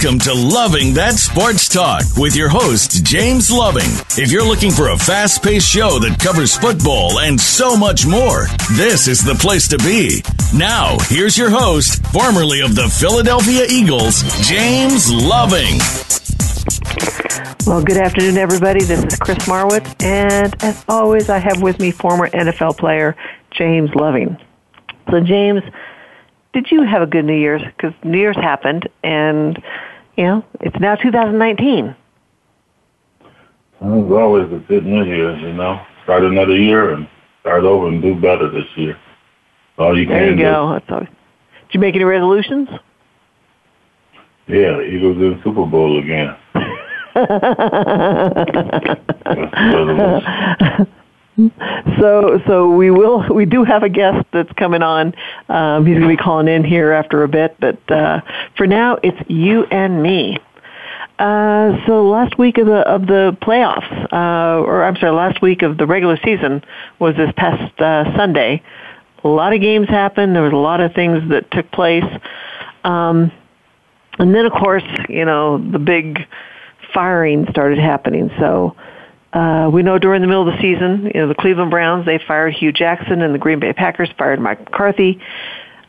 Welcome to Loving That Sports Talk with your host, James Loving. If you're looking for a fast paced show that covers football and so much more, this is the place to be. Now, here's your host, formerly of the Philadelphia Eagles, James Loving. Well, good afternoon, everybody. This is Chris Marwitz, and as always, I have with me former NFL player James Loving. So, James, did you have a good New Year's? Because New Year's happened, and you know it's now 2019. Well, it was always a good New Year's, you know. Start another year and start over and do better this year. All you there can you go. That's always. Did you make any resolutions? Yeah, Eagles in the Super Bowl again. so so we will we do have a guest that's coming on. Um, he's going to be calling in here after a bit, but uh, for now it's you and me. Uh, so last week of the of the playoffs, uh, or I'm sorry, last week of the regular season was this past uh, Sunday. A lot of games happened. There was a lot of things that took place, um, and then of course, you know, the big firing started happening. So uh, we know during the middle of the season, you know, the Cleveland Browns, they fired Hue Jackson and the Green Bay Packers fired Mike McCarthy.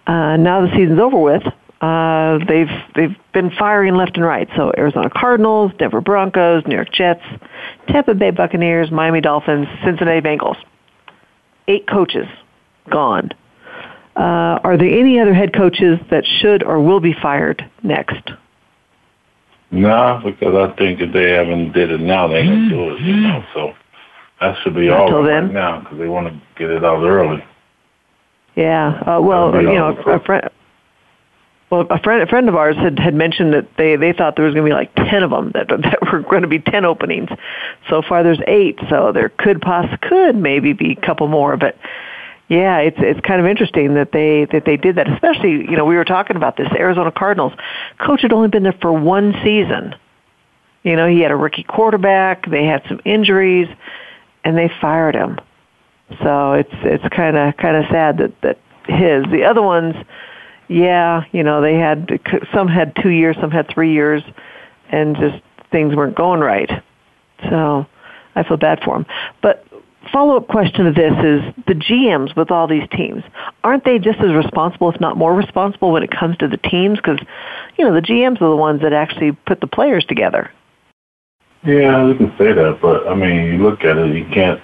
Uh, now the season's over with. Uh, they've, they've been firing left and right. So Arizona Cardinals, Denver Broncos, New York Jets, Tampa Bay Buccaneers, Miami Dolphins, Cincinnati Bengals. Eight coaches gone. Uh, are there any other head coaches that should or will be fired next? No, because I think if they haven't did it now, they ain't do it. You know, so that should be all Until right then. now because they want to get it out early. Yeah. Uh, well, you know, a friend. Well, a friend, a friend of ours had, had mentioned that they, they thought there was going to be like 10 of them, that, that were going to be 10 openings. So far there's eight, so there could poss could maybe be a couple more, but yeah, it's, it's kind of interesting that they, that they did that, especially, you know, we were talking about this, Arizona Cardinals. Coach had only been there for one season. You know, he had a rookie quarterback, they had some injuries, and they fired him. So it's, it's kind of, kind of sad that, that his, the other ones, yeah, you know, they had some had two years, some had three years, and just things weren't going right. So I feel bad for them. But follow up question to this is the GMs with all these teams aren't they just as responsible, if not more responsible, when it comes to the teams? Because you know the GMs are the ones that actually put the players together. Yeah, you can say that, but I mean, you look at it, you can't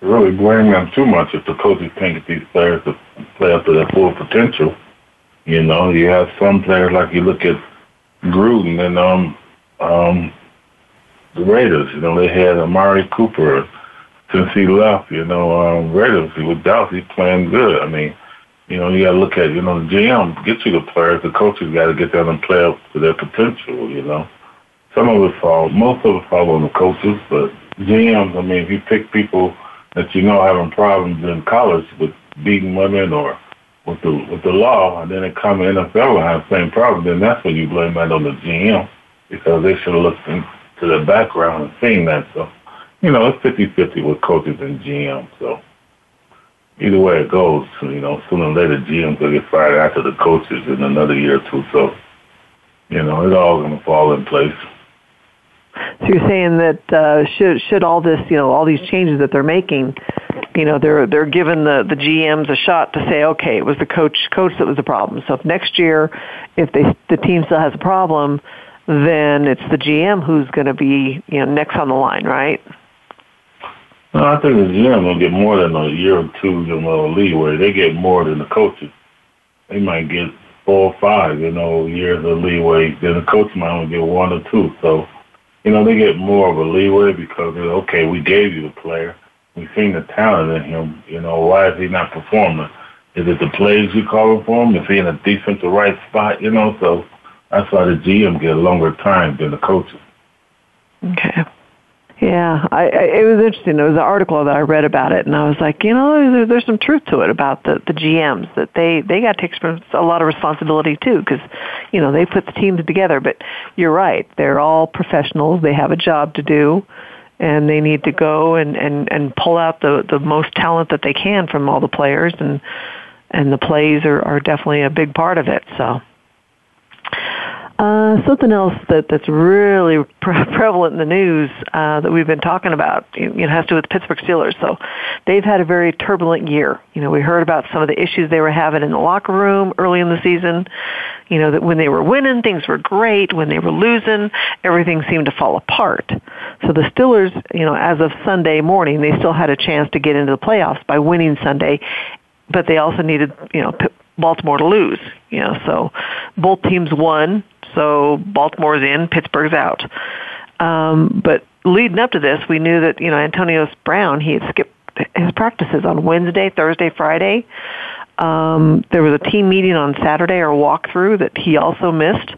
really blame them too much if the coaches can't get these players to play up to their full potential. You know, you have some players like you look at Gruden and um um the Raiders. You know, they had Amari Cooper since he left. You know, um, Raiders with Dallas, he's playing good. I mean, you know, you got to look at you know the GM get you the players, the coaches got to get them and play up to their potential. You know, some of it fall, most of it fall on the coaches, but GMs. I mean, if you pick people that you know having problems in college with beating women or with the with the law, and then they come in NFL and have the same problem, then that's when you blame that on the GM because they should have looked into the background and seen that. So, you know, it's fifty fifty with coaches and GM. So either way it goes, you know, sooner or later GMs will get fired after the coaches in another year or two. So, you know, it's all going to fall in place. So you're saying that uh, should should all this, you know, all these changes that they're making, you know, they're they're giving the the GMs a shot to say, okay, it was the coach coach that was the problem. So if next year, if they the team still has a problem, then it's the GM who's going to be you know next on the line, right? No, I think the GM will get more than a year or two, you uh, know, leeway. They get more than the coaches. They might get four or five, you know, years of leeway. Then the coach might only get one or two. So, you know, they get more of a leeway because they're, okay, we gave you the player. We've seen the talent in him. You know, why is he not performing? Is it the plays you calling for him? Is he in a defensive right spot? You know, so that's why the GM get a longer time than the coaches. Okay. Yeah, I, I, it was interesting. There was an article that I read about it, and I was like, you know, there, there's some truth to it about the the GMs that they they got to experience a lot of responsibility too, because you know they put the teams together. But you're right; they're all professionals. They have a job to do, and they need to go and and and pull out the the most talent that they can from all the players, and and the plays are are definitely a big part of it. So. Uh, something else that that's really pre- prevalent in the news uh, that we've been talking about, you know, has to do with the Pittsburgh Steelers. So, they've had a very turbulent year. You know, we heard about some of the issues they were having in the locker room early in the season. You know, that when they were winning, things were great. When they were losing, everything seemed to fall apart. So the Steelers, you know, as of Sunday morning, they still had a chance to get into the playoffs by winning Sunday, but they also needed, you know, Baltimore to lose. You know, so both teams won so Baltimore's in, Pittsburgh's out. Um, but leading up to this, we knew that you know Antonio Brown he had skipped his practices on Wednesday, Thursday, Friday. Um, there was a team meeting on Saturday or walkthrough that he also missed.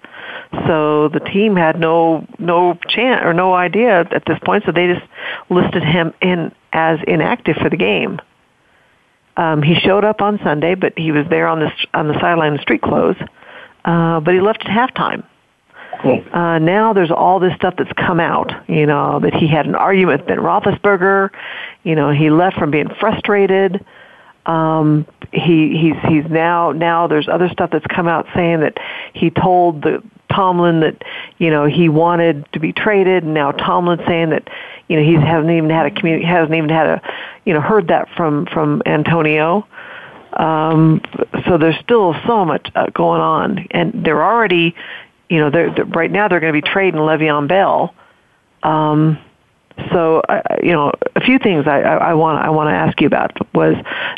So the team had no no chance or no idea at this point. So they just listed him in as inactive for the game. Um, he showed up on Sunday, but he was there on the on the sideline in street clothes uh, but he left at halftime. Cool. Uh, now there's all this stuff that's come out, you know, that he had an argument with Ben Roethlisberger. You know, he left from being frustrated. Um, he he's he's now now there's other stuff that's come out saying that he told the Tomlin that you know he wanted to be traded, and now Tomlin's saying that you know he hasn't even had a community hasn't even had a you know heard that from from Antonio. Um, so there's still so much uh, going on, and they're already, you know, they're, they're right now they're going to be trading Le'Veon Bell. Um, so, uh, you know, a few things I, I want I want to ask you about was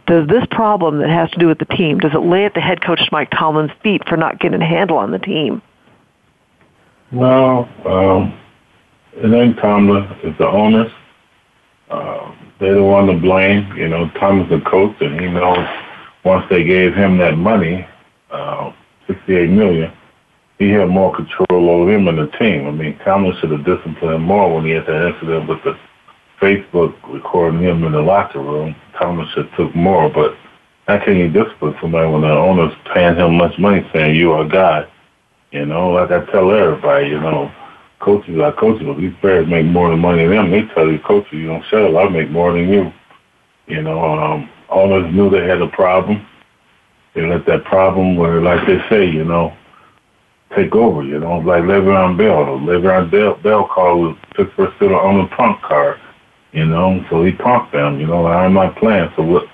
does this problem that has to do with the team does it lay at the head coach Mike Tomlin's feet for not getting a handle on the team? No, um, it ain't Tomlin. It's the owners. Uh, they're the one to blame. You know, Tomlin's the coach, and he knows once they gave him that money, uh, 68 million, he had more control over him and the team. I mean, Tomlin should have disciplined more when he had that incident with the Facebook recording him in the locker room. Tomlin should have took more, but how can you discipline somebody when the owner's paying him much money saying you are a guy? You know, like I tell everybody, you know, coaches are coaches, but these players make more than money than them. They tell these coaches, you don't up, I make more than you. You know, um, owners knew they had a problem. They let that problem, where like they say, you know, take over. You know, like Le'Veon Bell. Le'Veon Bell, Bell called Pittsburgh Steelers on the punk card. You know, so he punked them. You know, I'm not playing. So what?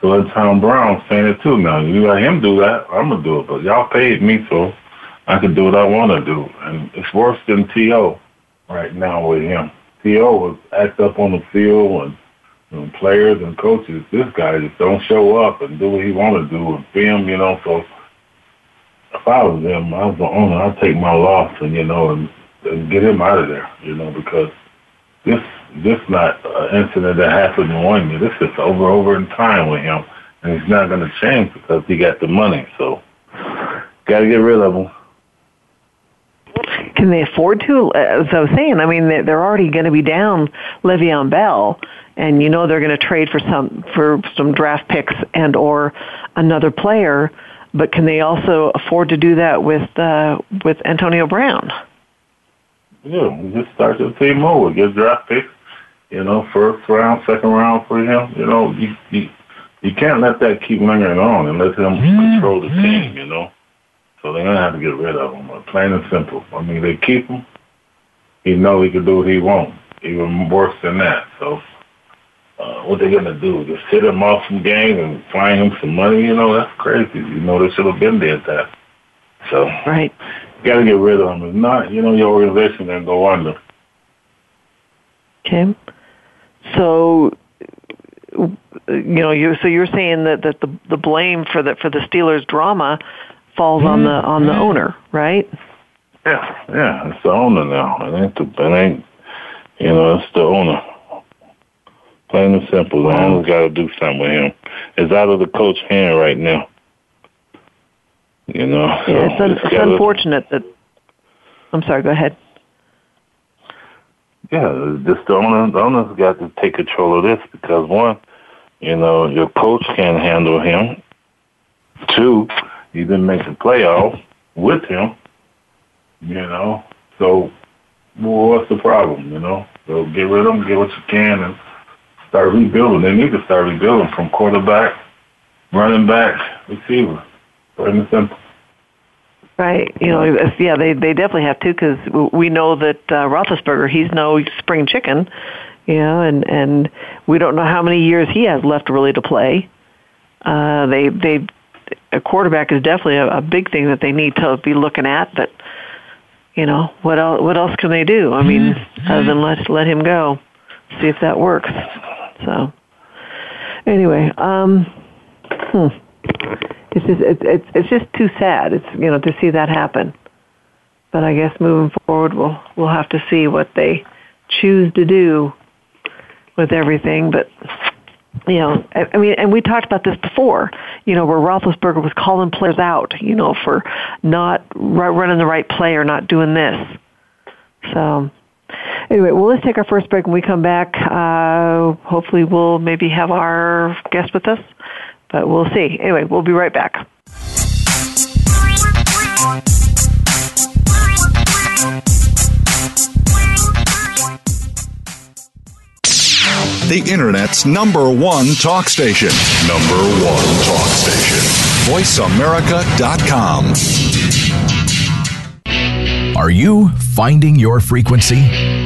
So let Tom Brown saying it too now. You let him do that, I'm gonna do it. But y'all paid me, so I can do what I want to do. And it's worse than T.O. right now with him. T.O. was act up on the field and and players and coaches, this guy just don't show up and do what he want to do and film, you know. So if I was them, I was the owner, I'd take my loss and you know and, and get him out of there, you know, because this this not an incident that happened in one year. This is over over in time with him, and he's not going to change because he got the money. So got to get rid of him. Can they afford to? Uh, as I was saying, I mean, they're already going to be down Le'Veon Bell and you know they're going to trade for some for some draft picks and or another player, but can they also afford to do that with uh, with Antonio Brown? Yeah, just start the team over, get draft picks, you know, first round, second round for him. You know, you you, you can't let that keep lingering on and let him mm-hmm. control the team. You know, so they're gonna have to get rid of him. Plain and simple. I mean, they keep him. He know he can do what he wants. Even worse than that. So uh, what they gonna do? Just sit him off some games and fine him some money? You know, that's crazy. You know, they should have been there at that. So right, got to get rid of them. If not, you know, your organization gonna go under. Okay, so you know, you so you're saying that that the the blame for the for the Steelers drama falls mm-hmm. on the on the owner, right? Yeah, yeah, it's the owner now. It ain't the it ain't you know, it's the owner. Plain and simple. The owner's oh. got to do something with him. It's out of the coach's hand right now. You know. So yeah, it's, un- it's, unfortunate that. I'm sorry. Go ahead. Yeah, just the owner. The owner's got to take control of this because one, you know, your coach can't handle him. Two, he didn't make the playoffs with him. You know, so well, what's the problem? You know, so get rid of him, get what you can, and start rebuilding. They need to start rebuilding from quarterback, running back, receiver. Plain and simple. Right. You know, yeah, they they definitely have to because we know that uh, Roethlisberger, he's no spring chicken, you know, and and we don't know how many years he has left really to play. Uh, they they a quarterback is definitely a, a big thing that they need to be looking at. But you know, what else? What else can they do? I mean, mm-hmm. other than let let him go, see if that works. So, anyway, um, hmm it's just it's it's it's just too sad. It's you know to see that happen. But I guess moving forward, we'll we'll have to see what they choose to do with everything. But you know, I, I mean, and we talked about this before. You know, where Roethlisberger was calling players out, you know, for not running the right play or not doing this. So, anyway, well, let's take our first break. When we come back, uh, hopefully, we'll maybe have our guest with us but we'll see. Anyway, we'll be right back. The Internet's number one talk station. Number one talk station. VoiceAmerica.com. Are you finding your frequency?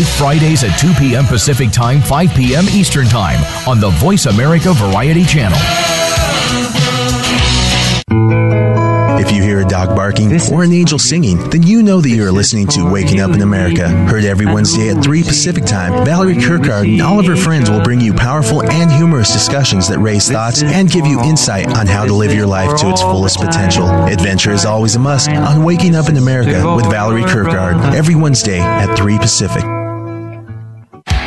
live Fridays at 2 p.m. Pacific Time, 5 p.m. Eastern Time on the Voice America Variety Channel. If you hear a dog barking or an angel singing, then you know that you are listening to Waking Up in America. Heard every Wednesday at 3 Pacific Time, Valerie Kirkard and all of her friends will bring you powerful and humorous discussions that raise thoughts and give you insight on how to live your life to its fullest potential. Adventure is always a must on Waking Up in America with Valerie Kirkard every Wednesday at 3 Pacific.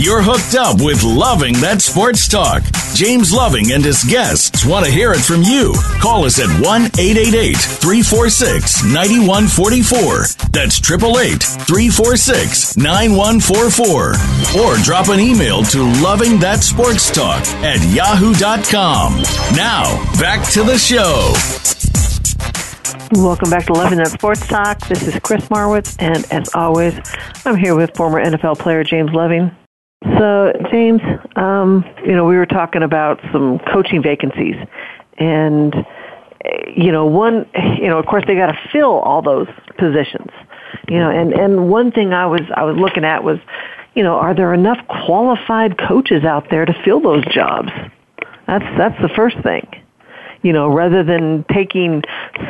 You're hooked up with Loving That Sports Talk. James Loving and his guests want to hear it from you. Call us at 1 888 346 9144. That's 888 346 9144. Or drop an email to Loving That Sports Talk at yahoo.com. Now, back to the show. Welcome back to Loving That Sports Talk. This is Chris Marwitz, and as always, I'm here with former NFL player James Loving. So, James, um, you know, we were talking about some coaching vacancies, and you know, one, you know, of course, they got to fill all those positions, you know, and and one thing I was I was looking at was, you know, are there enough qualified coaches out there to fill those jobs? That's that's the first thing, you know, rather than taking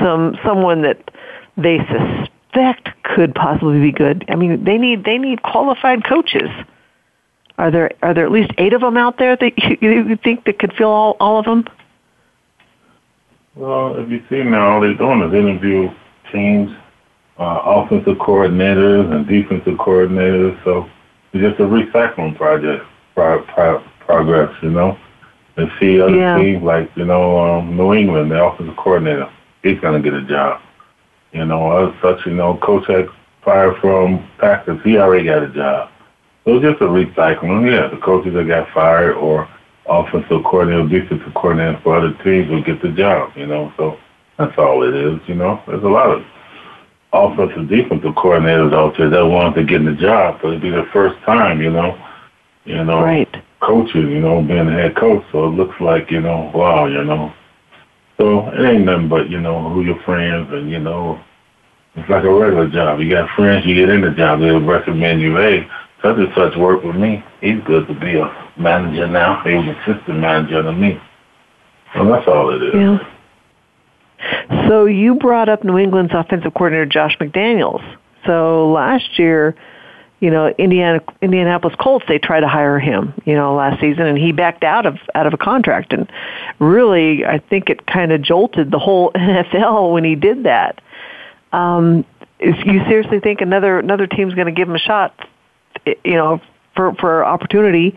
some someone that they suspect could possibly be good. I mean, they need they need qualified coaches. Are there are there at least eight of them out there that you, you think that could fill all all of them? Well, if you see now, all they're doing is interview teams, uh, offensive coordinators and defensive coordinators. So it's just a recycling project, pro, pro, progress, you know. And see other yeah. teams like you know um, New England, the offensive coordinator, he's going to get a job. You know, as such, you know, coach had fired from Packers, he already got a job. So it's just a recycling. Yeah, the coaches that got fired or offensive coordinator, defensive coordinator for other teams will get the job, you know. So that's all it is, you know. There's a lot of offensive defensive coordinators out there that want to get in the job, but it'd be their first time, you know. You know. Right. coaching, you know, being a head coach. So it looks like, you know, wow, you know. So it ain't nothing but, you know, who your friends and, you know, it's like a regular job. You got friends, you get in the job, they'll recommend you, hey, such and such work with me. He's good to be a manager now. He was assistant manager to me. Well, that's all it is. Yeah. So you brought up New England's offensive coordinator Josh McDaniels. So last year, you know, Indiana Indianapolis Colts they tried to hire him, you know, last season and he backed out of out of a contract and really I think it kind of jolted the whole NFL when he did that. Um if you seriously think another another team's going to give him a shot, you know, for for opportunity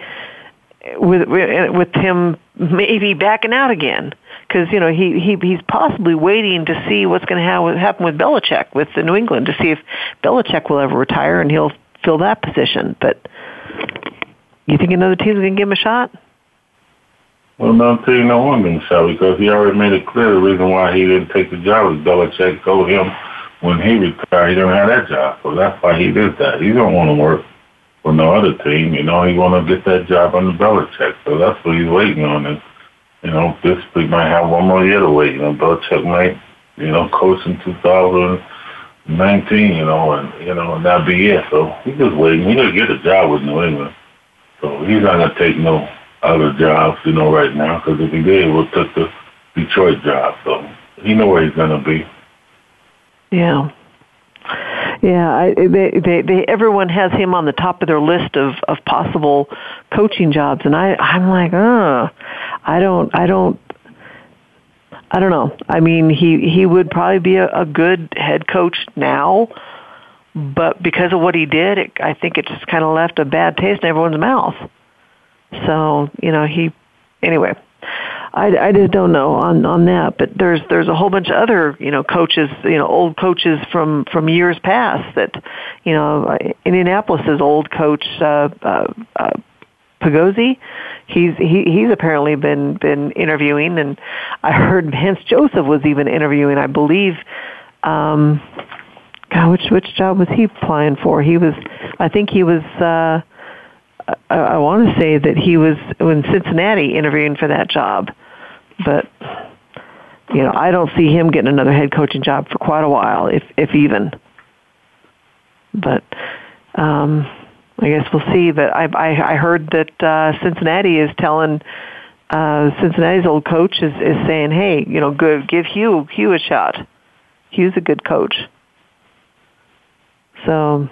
with with him maybe backing out again because you know he he he's possibly waiting to see what's going to happen with Belichick with the New England to see if Belichick will ever retire and he'll fill that position. But you think another team's going to give him a shot? Well, no, you no one being shot because he already made it clear the reason why he didn't take the job was Belichick told him when he retired he didn't have that job, so that's why he did that. He don't want to work for no other team. You know, he want to get that job under Belichick, so that's what he's waiting on. And you know, this we might have one more year to wait. You know, Belichick might, you know, coach in 2019. You know, and you know, and that'll be it. So he's just waiting. He's gonna get a job with New England, so he's not gonna take no other jobs. You know, right now, because if he did, we'll take the Detroit job. So he know where he's gonna be. Yeah. Yeah, I, they, they, they, everyone has him on the top of their list of, of possible coaching jobs, and I, I'm like, uh, I don't, I don't, I don't know. I mean, he he would probably be a, a good head coach now, but because of what he did, it, I think it just kind of left a bad taste in everyone's mouth. So you know, he anyway. I, I just don't know on on that. But there's there's a whole bunch of other you know coaches, you know, old coaches from from years past that, you know, Indianapolis's old coach uh, uh, uh, Pagozzi, he's he, he's apparently been been interviewing, and I heard Vance Joseph was even interviewing. I believe. Um, God, which which job was he applying for? He was, I think he was. uh I, I want to say that he was in Cincinnati interviewing for that job, but you know I don't see him getting another head coaching job for quite a while, if if even. But um, I guess we'll see. But I I, I heard that uh, Cincinnati is telling uh, Cincinnati's old coach is is saying, hey, you know, good, give Hue Hue a shot. Hue's a good coach. So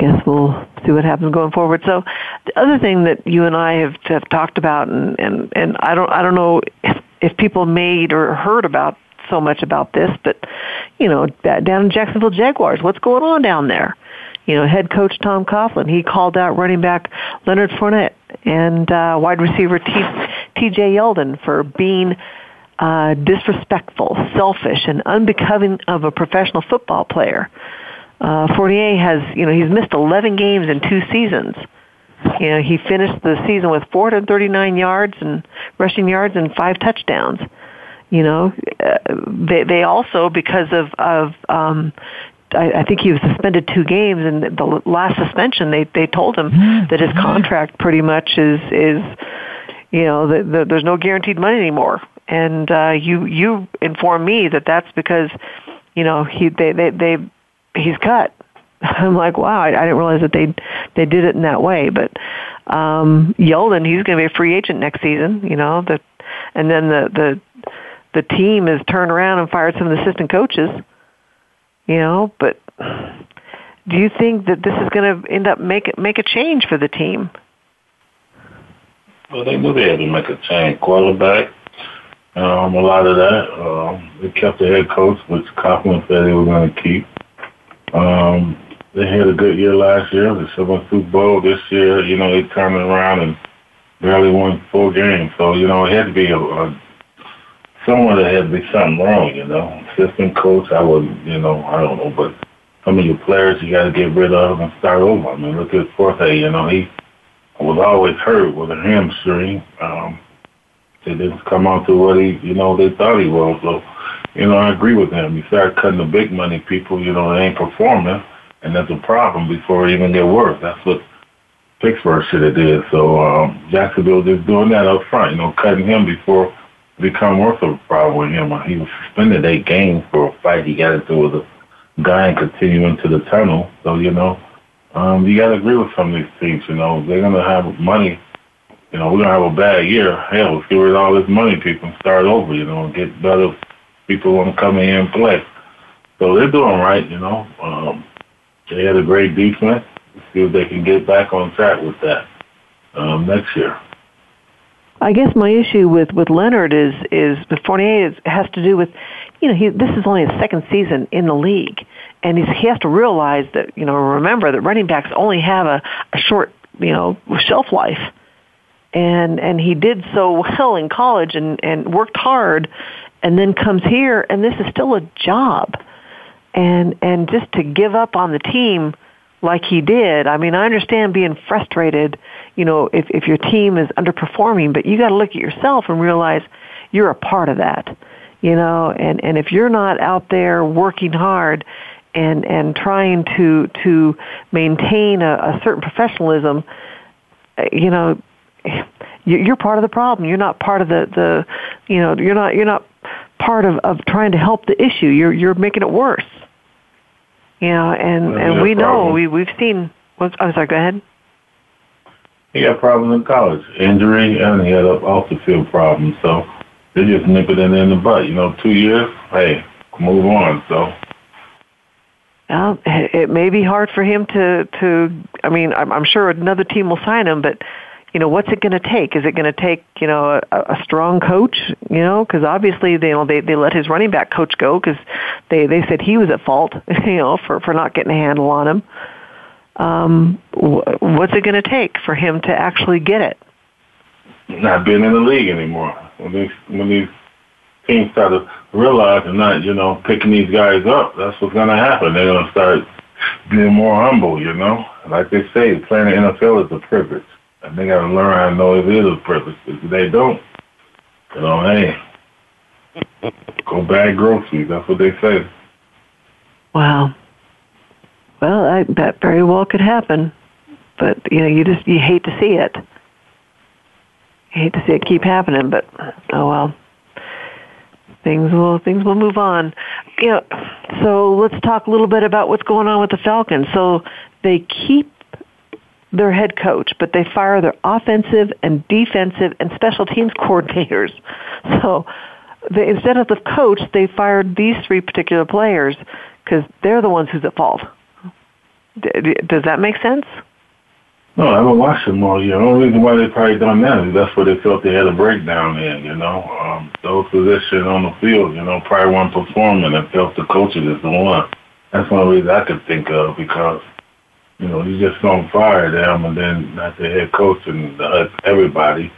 guess we'll see what happens going forward. So the other thing that you and I have, have talked about, and, and, and I don't I don't know if, if people made or heard about so much about this, but you know, down in Jacksonville Jaguars, what's going on down there? You know, head coach Tom Coughlin, he called out running back Leonard Fournette and uh, wide receiver T, T.J. Yeldon for being uh, disrespectful, selfish, and unbecoming of a professional football player. Uh, Fournette has, you know, he's missed 11 games in two seasons. You know, he finished the season with 439 yards and rushing yards and five touchdowns. You know, uh, they they also because of of um, I, I think he was suspended two games, and the last suspension they they told him mm-hmm. that his contract pretty much is is you know the, the, there's no guaranteed money anymore. And uh, you you informed me that that's because you know he they they they he's cut. I'm like, wow, I, I didn't realize that they they did it in that way. But um Yeldon, he's going to be a free agent next season. You know, the and then the the the team has turned around and fired some of the assistant coaches. You know, but do you think that this is going to end up make make a change for the team? Well, they knew they had to make a change. Quarterback, um, a lot of that. Um, they kept the head coach, which Coughlin said they were going to keep. Um, they had a good year last year. They still went Super Bowl this year. You know, they turned around and barely won four games. So you know, it had to be a, a someone that had to be something wrong. You know, assistant coach. I would, you know, I don't know, but some of your players you got to get rid of and start over. I mean, look at Forte. You know, he was always hurt with a hamstring. Um, it didn't come out to what he, you know, they thought he was. So you know, I agree with him. You start cutting the big money people, you know, they ain't performing, and that's a problem before it even get worse. That's what Pittsburgh should have did. So um, Jacksonville just doing that up front, you know, cutting him before it become worse of a problem with him. He was suspended eight games for a fight he got into with a guy and continue to the tunnel. So, you know, um, you got to agree with some of these teams, you know. They're going to have money. You know, we're to have a bad year. Hell, let's get rid of all this money, people, and start over, you know, and get better people want to come in and play. So they're doing right, you know. Um, they had a great defense. Let's see if they can get back on track with that um, next year. I guess my issue with with Leonard is is with Fournette is, has to do with, you know, he this is only his second season in the league, and he's, he has to realize that you know remember that running backs only have a, a short you know shelf life, and and he did so well in college and and worked hard, and then comes here and this is still a job, and and just to give up on the team like he did. I mean, I understand being frustrated, you know, if, if your team is underperforming, but you got to look at yourself and realize you're a part of that, you know, and, and if you're not out there working hard and, and trying to, to maintain a, a certain professionalism, uh, you know, you're part of the problem. You're not part of the, the, you know, you're not, you're not part of, of trying to help the issue. You're, you're making it worse. You know, and and we know we we've seen. What's, I'm sorry. Go ahead. He had problems in college, injury, and he had off the field problems. So they just nip it in, in the butt. You know, two years. Hey, move on. So. Well, it may be hard for him to to. I mean, I'm, I'm sure another team will sign him, but you know, what's it going to take? Is it going to take, you know, a, a strong coach, you know, because obviously they, you know, they, they let his running back coach go because they, they said he was at fault, you know, for, for not getting a handle on him. Um, what's it going to take for him to actually get it? Not being in the league anymore. When these, when these teams start to realize and not, you know, picking these guys up, that's what's going to happen. They're going to start being more humble, you know. Like they say, playing the NFL is a privilege. And they got to learn how to know it is a purpose. If they don't, you know, hey, go bag groceries. That's what they say. Wow. Well, I, that very well could happen, but you know, you just you hate to see it. You hate to see it keep happening, but oh well. Things will things will move on. You know, so let's talk a little bit about what's going on with the Falcons. So they keep their head coach, but they fire their offensive and defensive and special teams coordinators. So they, instead of the coach, they fired these three particular players because they're the ones who's at fault. D- does that make sense? No, I haven't watched them all year. The only reason why they probably done that is that's where they felt they had a breakdown in, you know. Um, those positions on the field, you know, probably weren't performing and felt the coaches is the one. That's one reason I could think of because you know, you just gonna fire them and then not the head coach and uh, everybody.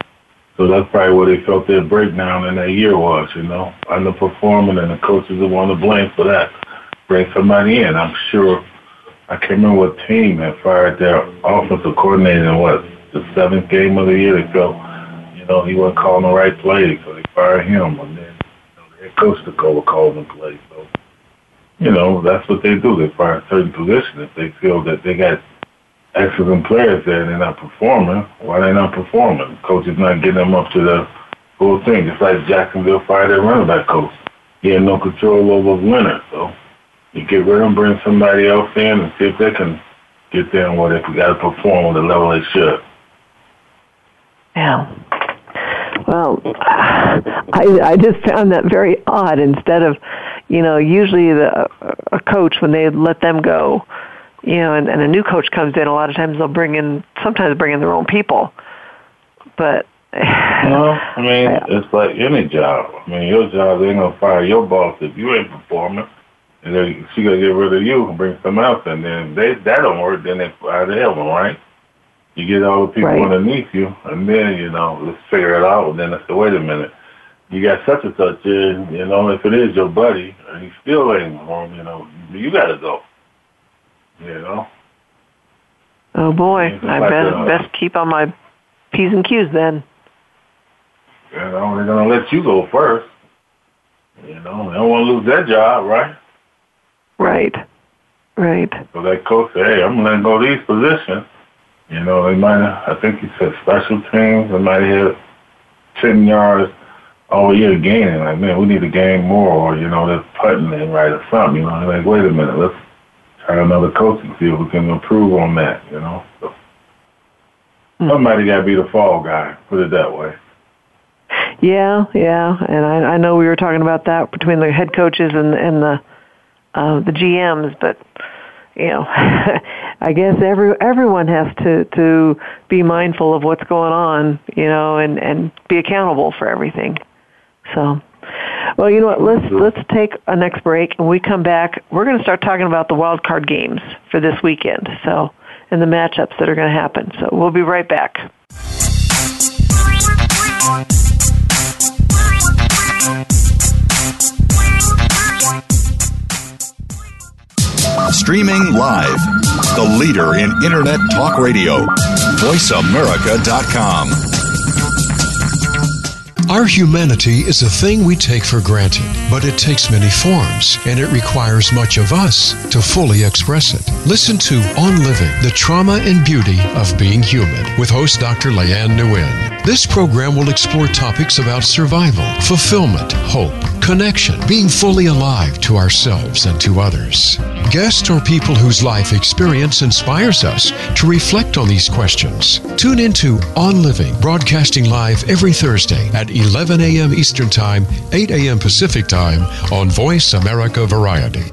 So that's probably where they felt their breakdown in that year was, you know, underperforming and the coaches are want to blame for that. Bring somebody in. I'm sure, I can't remember what team had fired their offensive coordinator in what, the seventh game of the year. They felt, you know, he wasn't calling the right plays, so they fired him. And then, you know, the head coach took over calling the plays. So you know, that's what they do. They fire certain positions. If they feel that they got excellent players there and they're not performing, why they not performing? Coach is not getting them up to the full thing. Just like Jacksonville fired their running back coach. He had no control over the winner. So you get rid of them, bring somebody else in and see if they can get there and what if we got to perform on the level they should. Yeah. Well, I I just found that very odd. Instead of you know, usually the a coach when they let them go, you know, and, and a new coach comes in, a lot of times they'll bring in sometimes bring in their own people. But no, I mean it's like any job. I mean your job they ain't gonna fire your boss if you ain't performing. And then she gonna get rid of you and bring someone else and then they that don't work, then they fire the other one, right? You get all the people right. underneath you and then, you know, let's figure it out and then I say, wait a minute you got such and such in, you know, if it is your buddy and he's still ain't home, you know, you gotta go. You know? Oh boy. I like best best keep on my P's and Q's then. You know, they're gonna let you go first. You know, they don't want to lose their job, right? Right. Right. So that coach say, hey, I'm gonna let go of these positions. You know, they might have, I think he said special teams. They might have 10 yards all year gaining. Like, man, we need to gain more, or, you know, they're putting in right or something. You know, like, wait a minute, let's try another coach and see if we can improve on that, you know. So, somebody got to be the fall guy, put it that way. Yeah, yeah, and I, I know we were talking about that between the head coaches and and the uh, the GMs, but you know, I guess every everyone has to to be mindful of what's going on, you know, and and be accountable for everything. So, well, you know what? Let's mm-hmm. let's take a next break, and we come back. We're going to start talking about the wild card games for this weekend. So, and the matchups that are going to happen. So, we'll be right back. Streaming live. The leader in Internet talk radio. VoiceAmerica.com. Our humanity is a thing we take for granted, but it takes many forms, and it requires much of us to fully express it. Listen to On Living, the trauma and beauty of being human, with host Dr. Leanne Nguyen. This program will explore topics about survival, fulfillment, hope, connection, being fully alive to ourselves and to others. Guests or people whose life experience inspires us to reflect on these questions. Tune into On Living, broadcasting live every Thursday at 11 a.m. Eastern Time, 8 a.m. Pacific Time on Voice America Variety.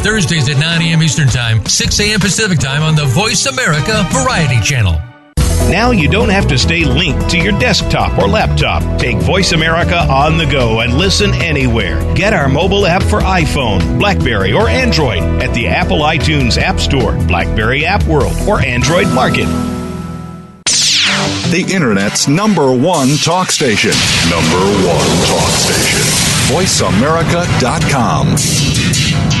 Thursdays at 9 a.m. Eastern Time, 6 a.m. Pacific Time on the Voice America Variety Channel. Now you don't have to stay linked to your desktop or laptop. Take Voice America on the go and listen anywhere. Get our mobile app for iPhone, Blackberry, or Android at the Apple iTunes App Store, Blackberry App World, or Android Market. The Internet's number one talk station. Number one talk station. VoiceAmerica.com.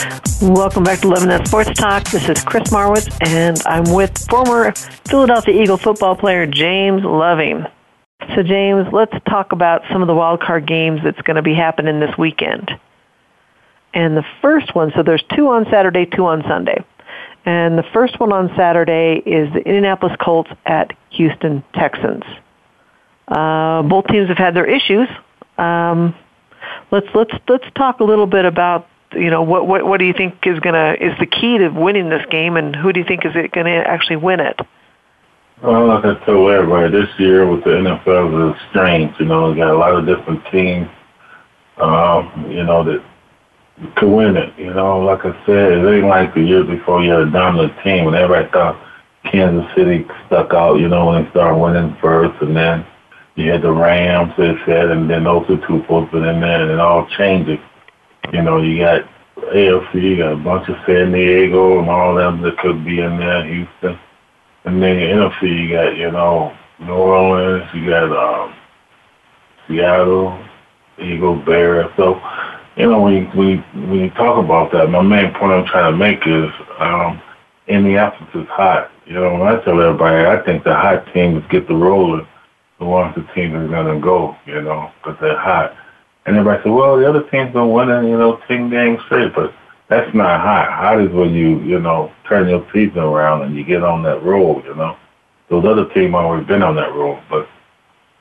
Welcome back to That Sports Talk. This is Chris Marwitz, and I'm with former Philadelphia Eagle football player James Loving. So, James, let's talk about some of the wild card games that's going to be happening this weekend. And the first one, so there's two on Saturday, two on Sunday. And the first one on Saturday is the Indianapolis Colts at Houston Texans. Uh, both teams have had their issues. Um, let's let's let's talk a little bit about you know what what what do you think is gonna is the key to winning this game, and who do you think is it to actually win it? Well, like I told everybody, this year with the NFL is strange. You know, you got a lot of different teams. Um, you know that could win it. You know, like I said, it ain't like the year before you had a dominant team when everybody thought Kansas City stuck out. You know, when they started winning first, and then you had the Rams, they said, and then those are two folks in there, and it all changes. You know, you got AFC, you got a bunch of San Diego and all them that could be in there, Houston. And then your NFC, you got, you know, New Orleans, you got um, Seattle, Eagles, Bears. So, you know, when you, when, you, talk about that, my main point I'm trying to make is um, Indianapolis is hot. You know, when I tell everybody, I think the hot teams get the rolling, the ones the team is going to go, you know, because they're hot. And everybody said, well, the other team's been winning, you know, 10 games straight, but that's not hot. Hot is when you, you know, turn your season around and you get on that roll, you know. Those other teams always been on that roll. But,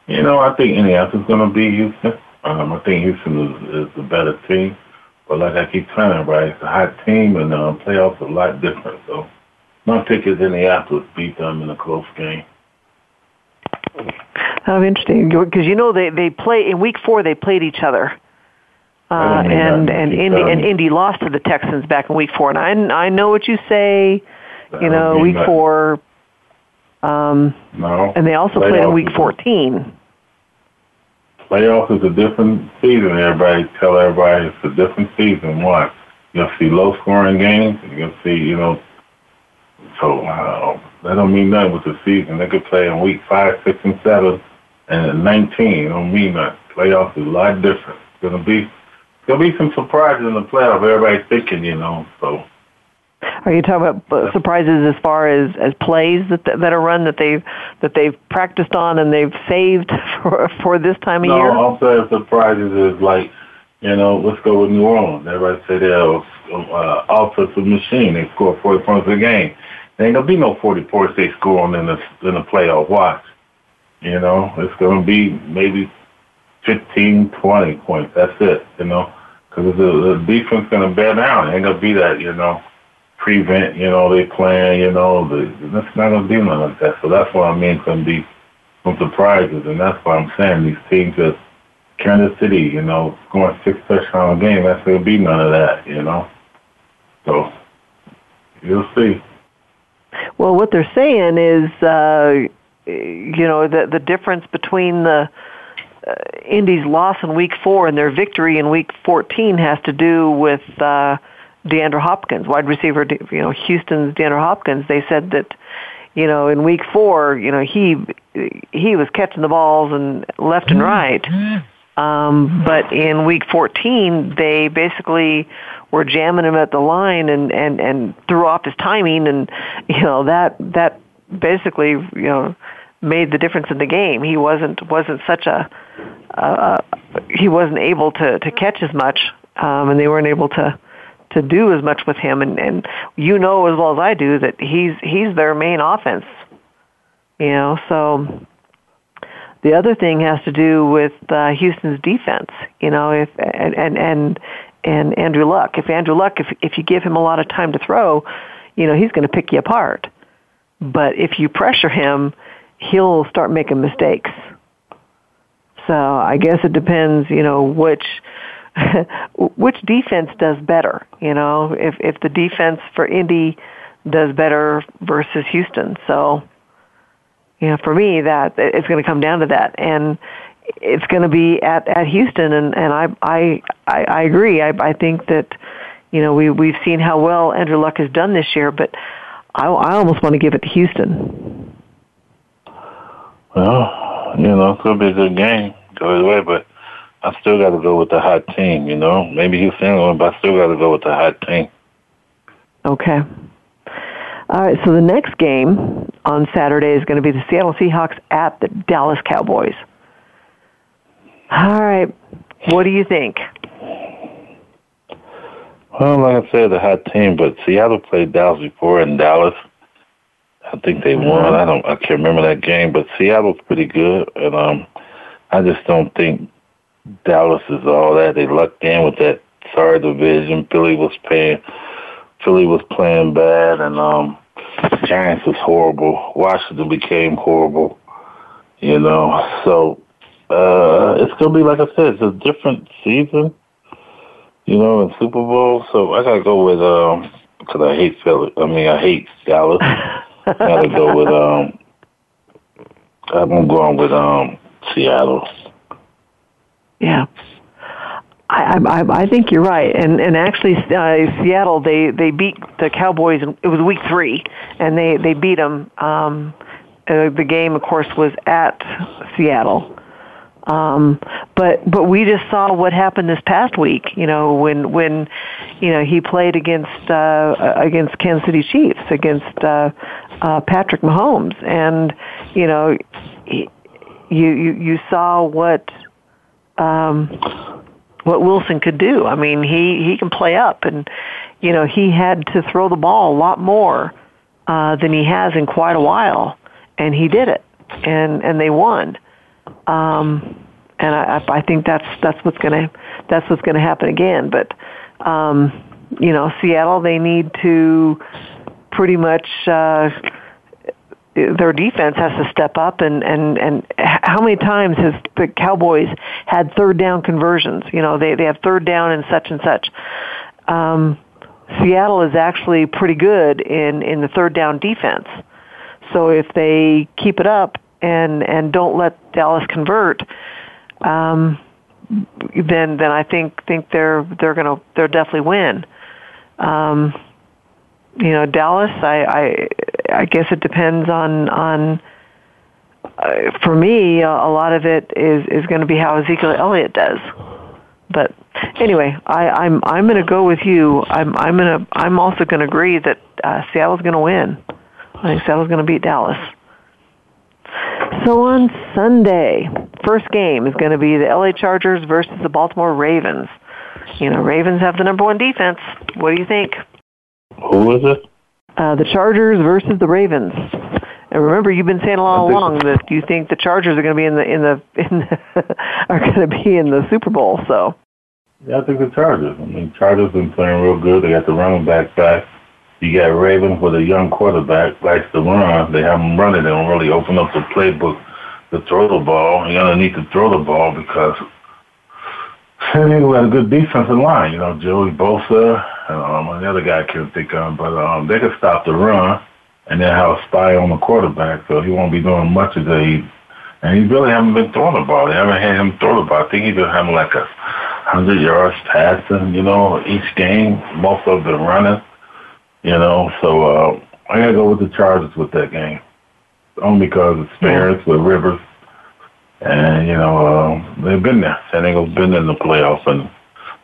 you know, I think Indianapolis is going to beat Houston. Um, I think Houston is, is the better team. But like I keep telling everybody, it's a hot team, and uh, playoffs are a lot different. So my pick is Indianapolis beat them in a close game. How interesting, because you know they they play in week four. They played each other, uh, and and Indy and Indy lost to the Texans back in week four. And I I know what you say. That you know, week nothing. four. Um, No. and they also played in week fourteen. Playoffs is a different season. Everybody tell everybody it's a different season. Why? You'll see low scoring games. You'll see, you know. So uh, that don't mean nothing with the season. They could play in week five, six, and seven, and nineteen. It don't. Playoffs is a lot different. It's gonna be, it's gonna be some surprises in the playoff. Everybody's thinking, you know. So Are you talking about surprises as far as as plays that that are run that they've that they've practiced on and they've saved for for this time of no, year? I'm saying surprises is like, you know, let's go with New Orleans. Everybody say they're uh, offensive machine. They score 40 points a game. There ain't gonna be no 40 points they score on in the in the playoff. Watch. You know, it's gonna be maybe 15, 20 points. That's it. You know, because the, the defense gonna bear down. It ain't gonna be that. You know, prevent. You know, they playing. You know, the, that's not gonna be nothing like that. So that's what I mean. It's gonna be some surprises, and that's why I'm saying these teams that Kansas City, you know, scoring six touchdowns a game, that's gonna be none of that, you know. So you'll see. Well, what they're saying is, uh, you know, the the difference between the uh, Indy's loss in Week Four and their victory in Week 14 has to do with uh, DeAndre Hopkins, wide receiver. You know, Houston's DeAndre Hopkins. They said that, you know, in Week Four, you know, he he was catching the balls and left and right. Um, but in week 14, they basically were jamming him at the line and, and, and threw off his timing and, you know, that, that basically, you know, made the difference in the game. He wasn't, wasn't such a, uh, he wasn't able to, to catch as much, um, and they weren't able to, to do as much with him. And, and you know as well as I do that he's, he's their main offense, you know, so, the other thing has to do with uh, Houston's defense. You know, if and and and and Andrew Luck. If Andrew Luck, if if you give him a lot of time to throw, you know he's going to pick you apart. But if you pressure him, he'll start making mistakes. So I guess it depends. You know which which defense does better. You know if if the defense for Indy does better versus Houston. So you know, for me, that it's going to come down to that, and it's going to be at at Houston, and and I I I, I agree. I I think that you know we we've seen how well Andrew Luck has done this year, but I I almost want to give it to Houston. Well, you know, it's gonna be a good game. Go either way, but I still got to go with the hot team. You know, maybe Houston, will, but I still got to go with the hot team. Okay. All right, so the next game on Saturday is going to be the Seattle Seahawks at the Dallas Cowboys. All right, what do you think? Well, like I said, the hot team, but Seattle played Dallas before in Dallas. I think they won. I don't. I can't remember that game, but Seattle's pretty good, and um, I just don't think Dallas is all that. They lucked in with that sorry division. Philly was playing. Philly was playing bad, and um, Giants was horrible. Washington became horrible. You know, so uh, it's gonna be like I said. It's a different season. You know, in Super Bowl. So I gotta go with um, because I hate Philly. I mean, I hate Dallas. Gotta go with um. I'm going with um Seattle. Yeah. I, I I think you're right, and and actually, uh, Seattle they they beat the Cowboys. It was week three, and they they beat them. Um, uh, the game, of course, was at Seattle. Um, but but we just saw what happened this past week. You know when when you know he played against uh, against Kansas City Chiefs against uh, uh, Patrick Mahomes, and you know he, you you you saw what. Um, what Wilson could do. I mean, he he can play up, and you know he had to throw the ball a lot more uh, than he has in quite a while, and he did it, and and they won. Um, and I, I think that's that's what's gonna that's what's gonna happen again. But Um, you know, Seattle, they need to pretty much, uh, their defense has to step up and, and, and how many times has the Cowboys had third down conversions? You know, they, they have third down and such and such. Um, Seattle is actually pretty good in, in the third down defense. So if they keep it up and, and don't let Dallas convert, um, then then I think think they're they're gonna they're definitely win. Um, you know, Dallas. I I I guess it depends on on. Uh, for me, a, a lot of it is is going to be how Ezekiel Elliott does. But anyway, I, I'm I'm going to go with you. I'm I'm going to I'm also going to agree that uh, Seattle's going to win. I think Seattle's going to beat Dallas. So on Sunday, first game is going to be the LA Chargers versus the Baltimore Ravens. You know, Ravens have the number one defense. What do you think? Who is it? Uh, the Chargers versus the Ravens. And remember, you've been saying all along that you think the Chargers are going to be in the in the, in the are going to be in the Super Bowl. So. Yeah, I think the Chargers. I mean, Chargers been playing real good. They got the running back back. You got Ravens with a young quarterback, likes to run. They have them running. They don't really open up the playbook to throw the ball. You're gonna need to throw the ball because San Diego had a good defensive line. You know, Joey Bosa and um, the other guy I can't think of, but um, they could stop the run and then have a spy on the quarterback, so he won't be doing much of the. And he really haven't been throwing the ball. They haven't had him throw the ball. I think he's been having like a hundred yards passing, you know, each game. Most of them running. You know, so uh, I gotta go with the Chargers with that game, only because it's parents with Rivers, and you know uh, they've been there. San Diego's been in the playoffs, and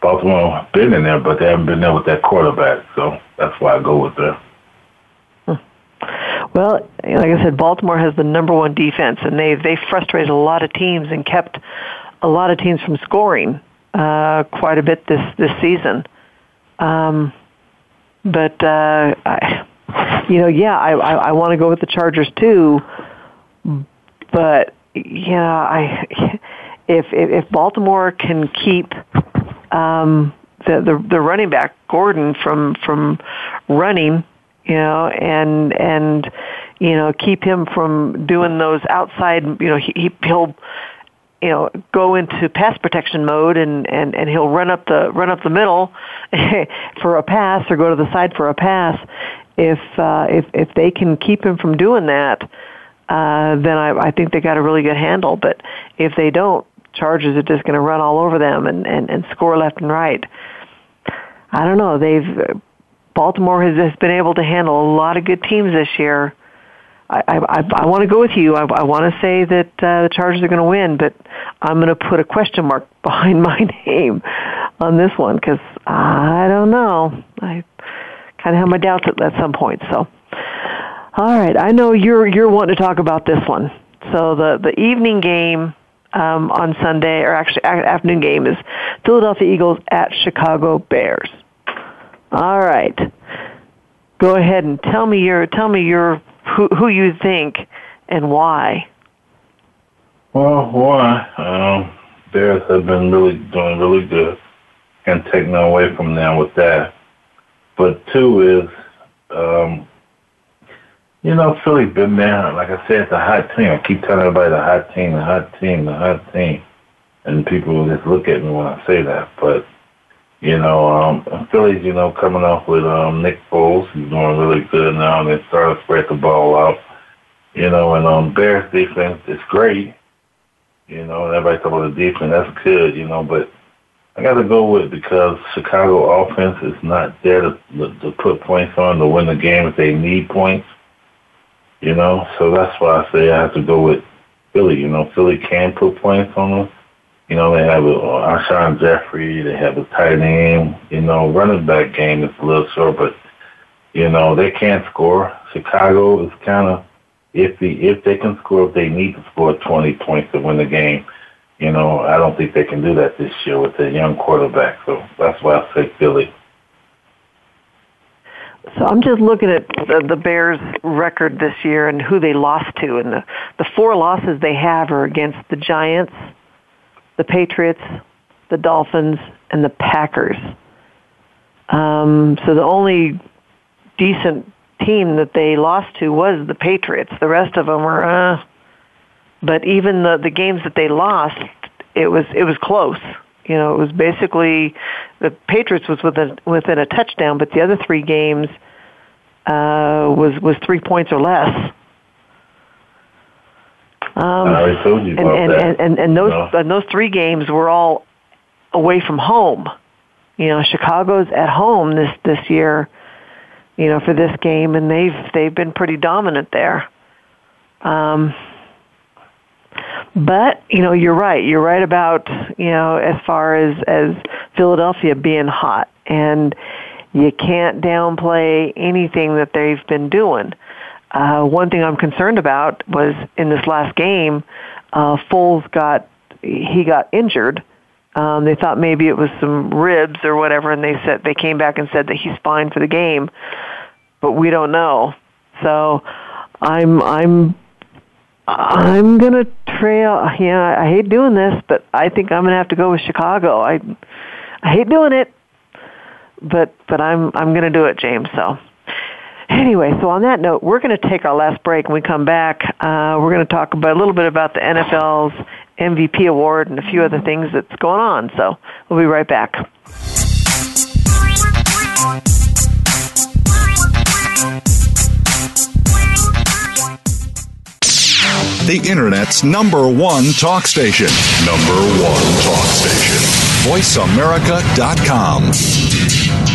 Baltimore been in there, but they haven't been there with that quarterback. So that's why I go with them. Well, like I said, Baltimore has the number one defense, and they they frustrated a lot of teams and kept a lot of teams from scoring uh, quite a bit this this season. Um, but uh, I, you know, yeah, I I, I want to go with the Chargers too. But yeah, I if if, Baltimore can keep um, the, the the running back Gordon from from running, you know, and and you know keep him from doing those outside, you know, he he'll you know go into pass protection mode and and and he'll run up the run up the middle for a pass or go to the side for a pass. If uh if if they can keep him from doing that uh then i i think they got a really good handle. But if they don't chargers are just going to run all over them and and and score left and right. I don't know. They've baltimore has, has been able to handle a lot of good teams this year I, I, I want to go with you. I, I want to say that uh, the Chargers are going to win, but I'm going to put a question mark behind my name on this one because I don't know. I kind of have my doubts at, at some point. So, all right, I know you're you're wanting to talk about this one. So the the evening game um, on Sunday, or actually afternoon game, is Philadelphia Eagles at Chicago Bears. All right, go ahead and tell me your tell me your who who you think and why. Well, why? um, Bears have been really doing really good and taking away from them with that. But two is, um, you know, Philly's been there. Like I said, it's a hot team. I keep telling everybody the hot team, the hot team, the hot team. And people just look at me when I say that. But, you know, um, Philly's, you know, coming off with um, Nick Foles. He's doing really good now, and they started to spread the ball out. You know, and um, Bears defense is great. You know, everybody talk about the defense. That's good, you know, but I got to go with it because Chicago offense is not there to, to put points on to win the game if they need points. You know, so that's why I say I have to go with Philly. You know, Philly can put points on them. You know, they have a uh, Alshon Jeffery, they have a tight end. You know, running back game is a little short, but you know they can't score. Chicago is kind of if the if they can score, if they need to score 20 points to win the game, you know, I don't think they can do that this year with a young quarterback. So that's why I say Philly. So I'm just looking at the, the Bears' record this year and who they lost to, and the the four losses they have are against the Giants, the Patriots, the Dolphins, and the Packers. Um, so the only decent team that they lost to was the Patriots. The rest of them were, uh, but even the the games that they lost, it was it was close. You know, it was basically the Patriots was within within a touchdown, but the other three games uh, was was three points or less. Um, I told you about and, that. And, and, and those no. and those three games were all away from home. You know, Chicago's at home this this year. You know, for this game, and they've they've been pretty dominant there. Um, but you know, you're right. You're right about you know as far as as Philadelphia being hot, and you can't downplay anything that they've been doing. Uh, one thing I'm concerned about was in this last game, uh, Foles got he got injured. Um, they thought maybe it was some ribs or whatever, and they said they came back and said that he's fine for the game, but we don't know. So I'm I'm I'm gonna trail. Yeah, I hate doing this, but I think I'm gonna have to go with Chicago. I I hate doing it, but but I'm I'm gonna do it, James. So anyway, so on that note, we're going to take our last break. When we come back, uh, we're going to talk about a little bit about the NFL's MVP award and a few other things that's going on. So we'll be right back. The Internet's number one talk station. Number one talk station. VoiceAmerica.com.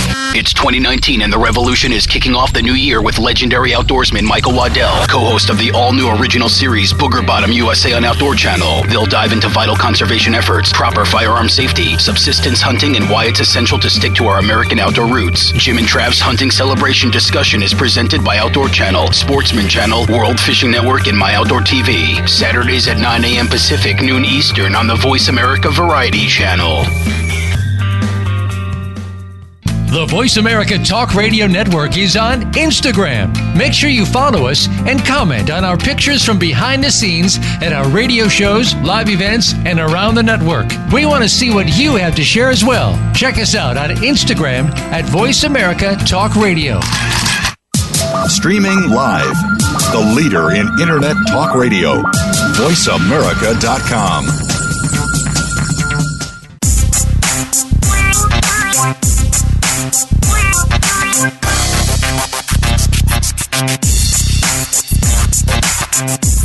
It's 2019 and the revolution is kicking off the new year with legendary outdoorsman Michael Waddell, co-host of the all-new original series Booger Bottom USA on Outdoor Channel. They'll dive into vital conservation efforts, proper firearm safety, subsistence hunting, and why it's essential to stick to our American outdoor roots. Jim and Trav's hunting celebration discussion is presented by Outdoor Channel, Sportsman Channel, World Fishing Network, and My Outdoor TV. Saturdays at 9 a.m. Pacific, noon Eastern on the Voice America Variety Channel. The Voice America Talk Radio Network is on Instagram. Make sure you follow us and comment on our pictures from behind the scenes at our radio shows, live events, and around the network. We want to see what you have to share as well. Check us out on Instagram at Voice America Talk Radio. Streaming live. The leader in Internet talk radio. VoiceAmerica.com.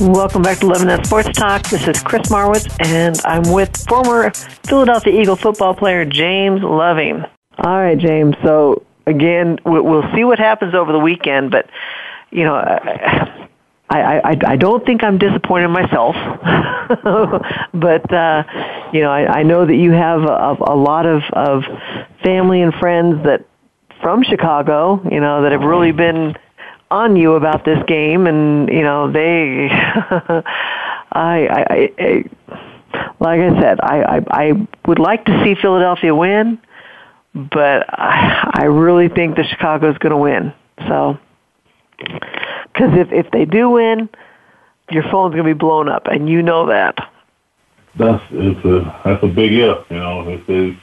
Welcome back to That Sports Talk. This is Chris Marwitz, and I'm with former Philadelphia Eagle football player James Loving. All right, James. So again, we'll see what happens over the weekend, but you know, I I, I don't think I'm disappointed myself, but uh, you know, I, I know that you have a, a lot of of family and friends that from Chicago, you know, that have really been on you about this game, and you know they. I, I, I, like I said, I, I, I would like to see Philadelphia win, but I, I really think that Chicago is going to win. So, because if if they do win, your phone's going to be blown up, and you know that. That's it's a that's a big if. You know, if they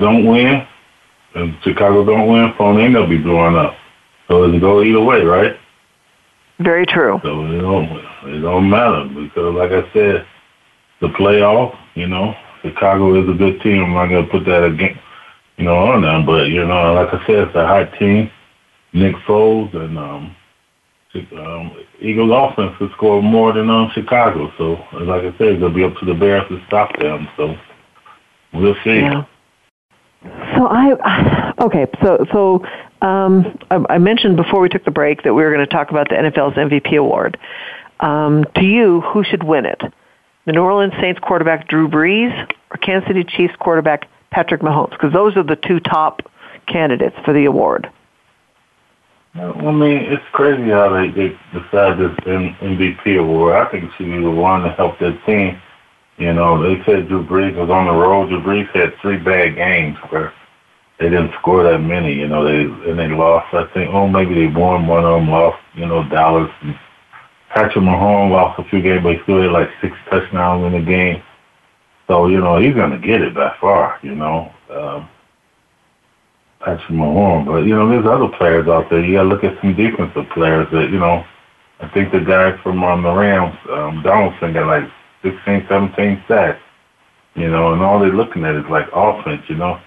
don't win, and Chicago don't win, phone ain't gonna be blowing up. So it go either way, right? Very true. So it don't it don't matter because, like I said, the playoff. You know, Chicago is a good team. I'm not gonna put that again, you know, on them. But you know, like I said, it's a hot team. Nick Foles and um, um, Eagles offense has scored more than um, Chicago. So, like I said, it'll be up to the Bears to stop them. So, we'll see. Yeah. So I okay. So so um, I, I mentioned before we took the break that we were going to talk about the NFL's MVP award. Um, to you, who should win it? The New Orleans Saints quarterback Drew Brees or Kansas City Chiefs quarterback Patrick Mahomes? Because those are the two top candidates for the award. I mean, it's crazy how they, they decide this MVP award. I think she the one to help their team. You know, they said Drew Brees was on the road. Drew Brees had three bad games where they didn't score that many. You know, they and they lost. I think, oh, maybe they won one of them, lost. You know, Dallas. And Patrick Mahomes lost a few games, but he still had like six touchdowns in the game. So you know, he's gonna get it by far. You know. Um, Patrick Mahomes. But, you know, there's other players out there. You got to look at some defensive players that, you know, I think the guy from um, the Rams, um, Donaldson, got like 16, 17 sacks, you know, and all they're looking at is like offense, you know.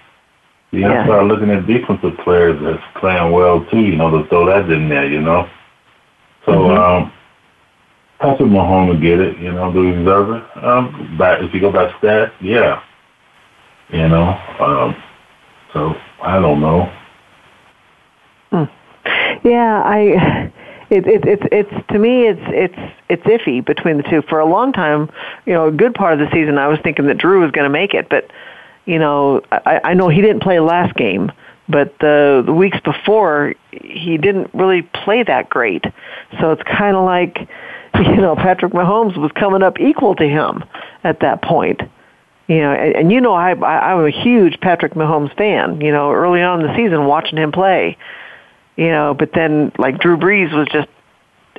You have to start looking at defensive players that's playing well too, you know, to throw that in there, you know. So, mm-hmm. um, Patrick Mahomes will get it, you know, do he deserve it? Um, back, if you go by stats, yeah. You know, um, so I don't know. Hmm. Yeah, I. It, it, it's it's to me it's it's it's iffy between the two. For a long time, you know, a good part of the season, I was thinking that Drew was going to make it, but you know, I, I know he didn't play last game, but the the weeks before he didn't really play that great. So it's kind of like, you know, Patrick Mahomes was coming up equal to him at that point. You know, and, and you know, I, I I'm a huge Patrick Mahomes fan. You know, early on in the season, watching him play. You know, but then like Drew Brees was just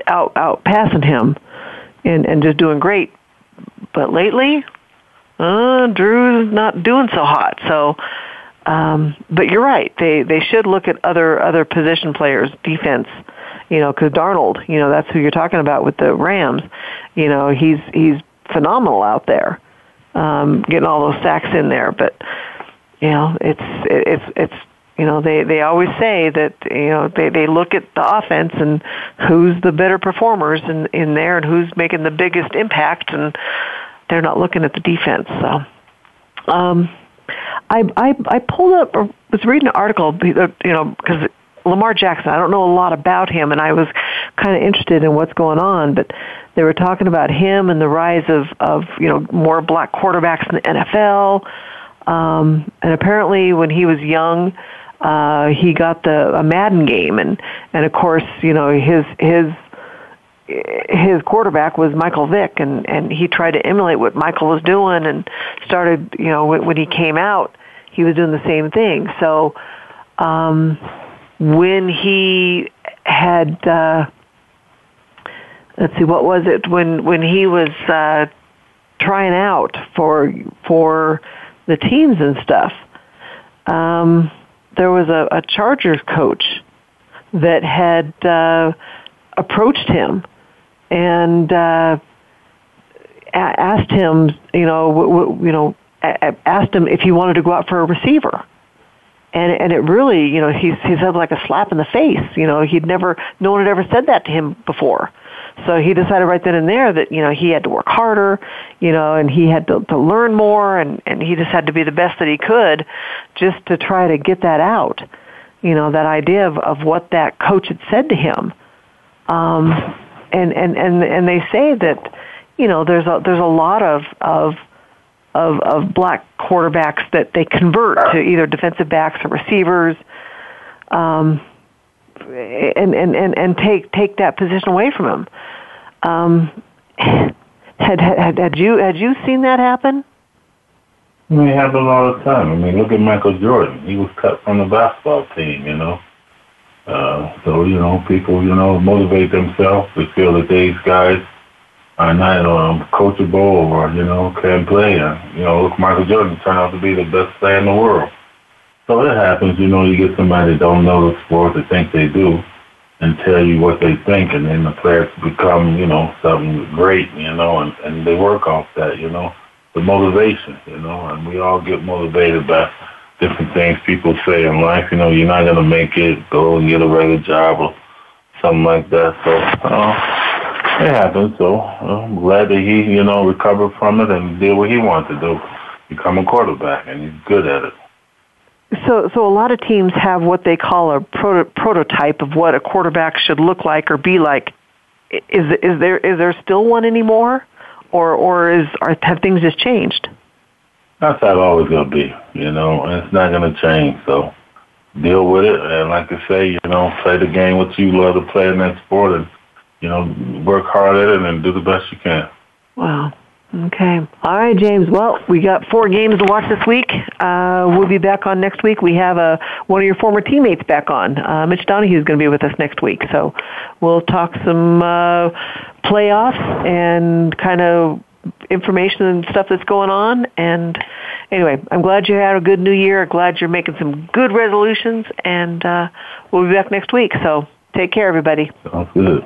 out out passing him, and and just doing great. But lately, uh, Drew's not doing so hot. So, um, but you're right. They they should look at other other position players, defense. You know, because Donald, you know, that's who you're talking about with the Rams. You know, he's he's phenomenal out there um, getting all those sacks in there. But you know, it's it's it's you know they they always say that you know they they look at the offense and who's the better performers in in there and who's making the biggest impact and they're not looking at the defense. So. Um, I, I I pulled up or was reading an article, you know, because Lamar Jackson. I don't know a lot about him, and I was kind of interested in what's going on. But they were talking about him and the rise of, of you know, more black quarterbacks in the NFL. Um, and apparently when he was young, uh, he got the a Madden game and, and of course, you know, his, his, his quarterback was Michael Vick and, and he tried to emulate what Michael was doing and started, you know, when, he came out, he was doing the same thing. So, um, when he had, uh, let's see, what was it when when he was uh, trying out for for the teams and stuff? Um, there was a, a Chargers coach that had uh, approached him and uh, asked him, you know, w- w- you know, asked him if he wanted to go out for a receiver. And and it really, you know, he's he's had like a slap in the face. You know, he'd never, no one had ever said that to him before. So he decided right then and there that, you know, he had to work harder, you know, and he had to, to learn more and, and he just had to be the best that he could just to try to get that out. You know, that idea of, of what that coach had said to him. Um, and, and, and, and they say that, you know, there's a, there's a lot of, of, of, of black quarterbacks that they convert to either defensive backs or receivers. Um, and and and, and take take that position away from him. Um, had, had had you had you seen that happen? It happens all the time. I mean, look at Michael Jordan. He was cut from the basketball team, you know. Uh, so, you know, people, you know, motivate themselves to feel that these guys are not um, coachable or, you know, can play. And, you know, look, Michael Jordan turned out to be the best player in the world. So it happens, you know, you get somebody that don't know the sport that think they do and tell you what they think and then the players become, you know, something great, you know, and, and they work off that, you know, the motivation, you know, and we all get motivated by different things people say in life. You know, you're not to make it. Go and get a regular job or something like that. So, uh, it happens. So, uh, I'm glad that he, you know, recovered from it and did what he wanted to do, become a quarterback, and he's good at it. So, so a lot of teams have what they call a proto- prototype of what a quarterback should look like or be like. Is is there is there still one anymore, or or is are, have things just changed? That's how it's always to be, you know, and it's not to change. So deal with it. And like I say, you know, play the game what you love to play in that sport and, you know, work hard at it and do the best you can. Wow. Okay. All right, James. Well, we got four games to watch this week. Uh, we'll be back on next week. We have uh, one of your former teammates back on. Uh, Mitch Donahue is going to be with us next week. So we'll talk some uh, playoffs and kind of information and stuff that's going on. And anyway, I'm glad you had a good new year. Glad you're making some good resolutions. And uh, we'll be back next week. So take care, everybody. Sounds good.